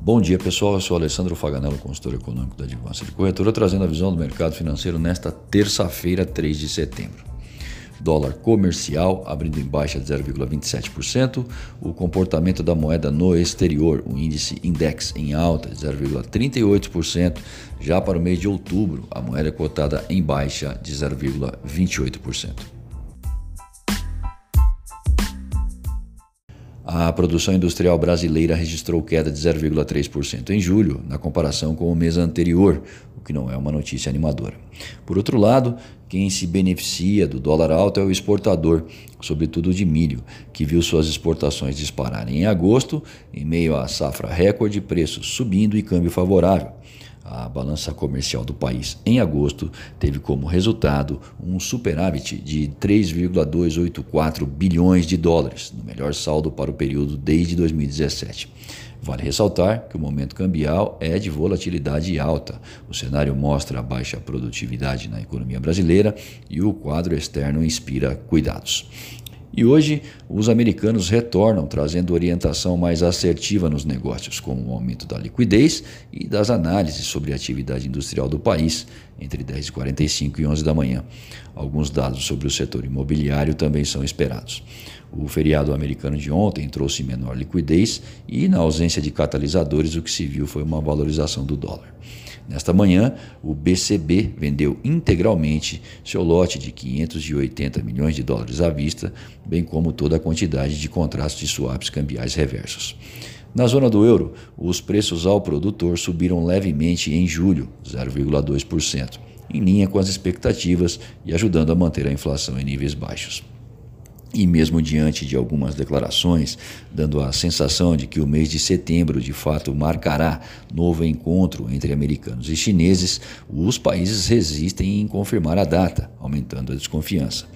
Bom dia pessoal, eu sou Alessandro Faganello, consultor econômico da Advança de Corretora, trazendo a visão do mercado financeiro nesta terça-feira, 3 de setembro. Dólar comercial abrindo em baixa de 0,27%, o comportamento da moeda no exterior, o índice index em alta de 0,38%, já para o mês de outubro, a moeda cotada em baixa de 0,28%. A produção industrial brasileira registrou queda de 0,3% em julho, na comparação com o mês anterior, o que não é uma notícia animadora. Por outro lado, quem se beneficia do dólar alto é o exportador, sobretudo de milho, que viu suas exportações dispararem em agosto, em meio à safra recorde, preços subindo e câmbio favorável. A balança comercial do país em agosto teve como resultado um superávit de 3,284 bilhões de dólares, no melhor saldo para o período desde 2017. Vale ressaltar que o momento cambial é de volatilidade alta. O cenário mostra a baixa produtividade na economia brasileira e o quadro externo inspira cuidados. E hoje, os americanos retornam trazendo orientação mais assertiva nos negócios, com o aumento da liquidez e das análises sobre a atividade industrial do país, entre 10h45 e 11 da manhã. Alguns dados sobre o setor imobiliário também são esperados. O feriado americano de ontem trouxe menor liquidez e, na ausência de catalisadores, o que se viu foi uma valorização do dólar. Nesta manhã, o BCB vendeu integralmente seu lote de 580 milhões de dólares à vista, bem como toda a quantidade de contratos de swaps cambiais reversos. Na zona do euro, os preços ao produtor subiram levemente em julho, 0,2%, em linha com as expectativas e ajudando a manter a inflação em níveis baixos. E mesmo diante de algumas declarações, dando a sensação de que o mês de setembro de fato marcará novo encontro entre americanos e chineses, os países resistem em confirmar a data, aumentando a desconfiança.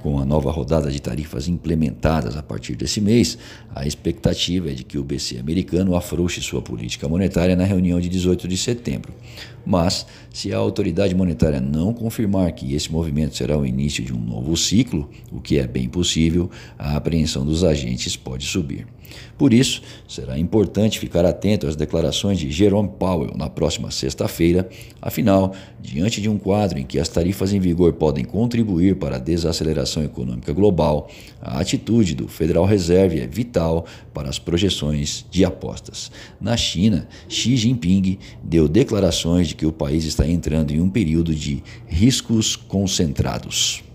Com a nova rodada de tarifas implementadas a partir desse mês, a expectativa é de que o BC americano afrouxe sua política monetária na reunião de 18 de setembro. Mas, se a autoridade monetária não confirmar que esse movimento será o início de um novo ciclo, o que é bem possível, a apreensão dos agentes pode subir. Por isso, será importante ficar atento às declarações de Jerome Powell na próxima sexta-feira, afinal, diante de um quadro em que as tarifas em vigor podem contribuir para a desaceleração econômica global, a atitude do Federal Reserve é vital para as projeções de apostas. Na China, Xi Jinping deu declarações de que o país está entrando em um período de riscos concentrados.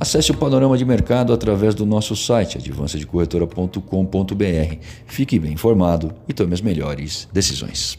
Acesse o panorama de mercado através do nosso site advancedecorretora.com.br. Fique bem informado e tome as melhores decisões.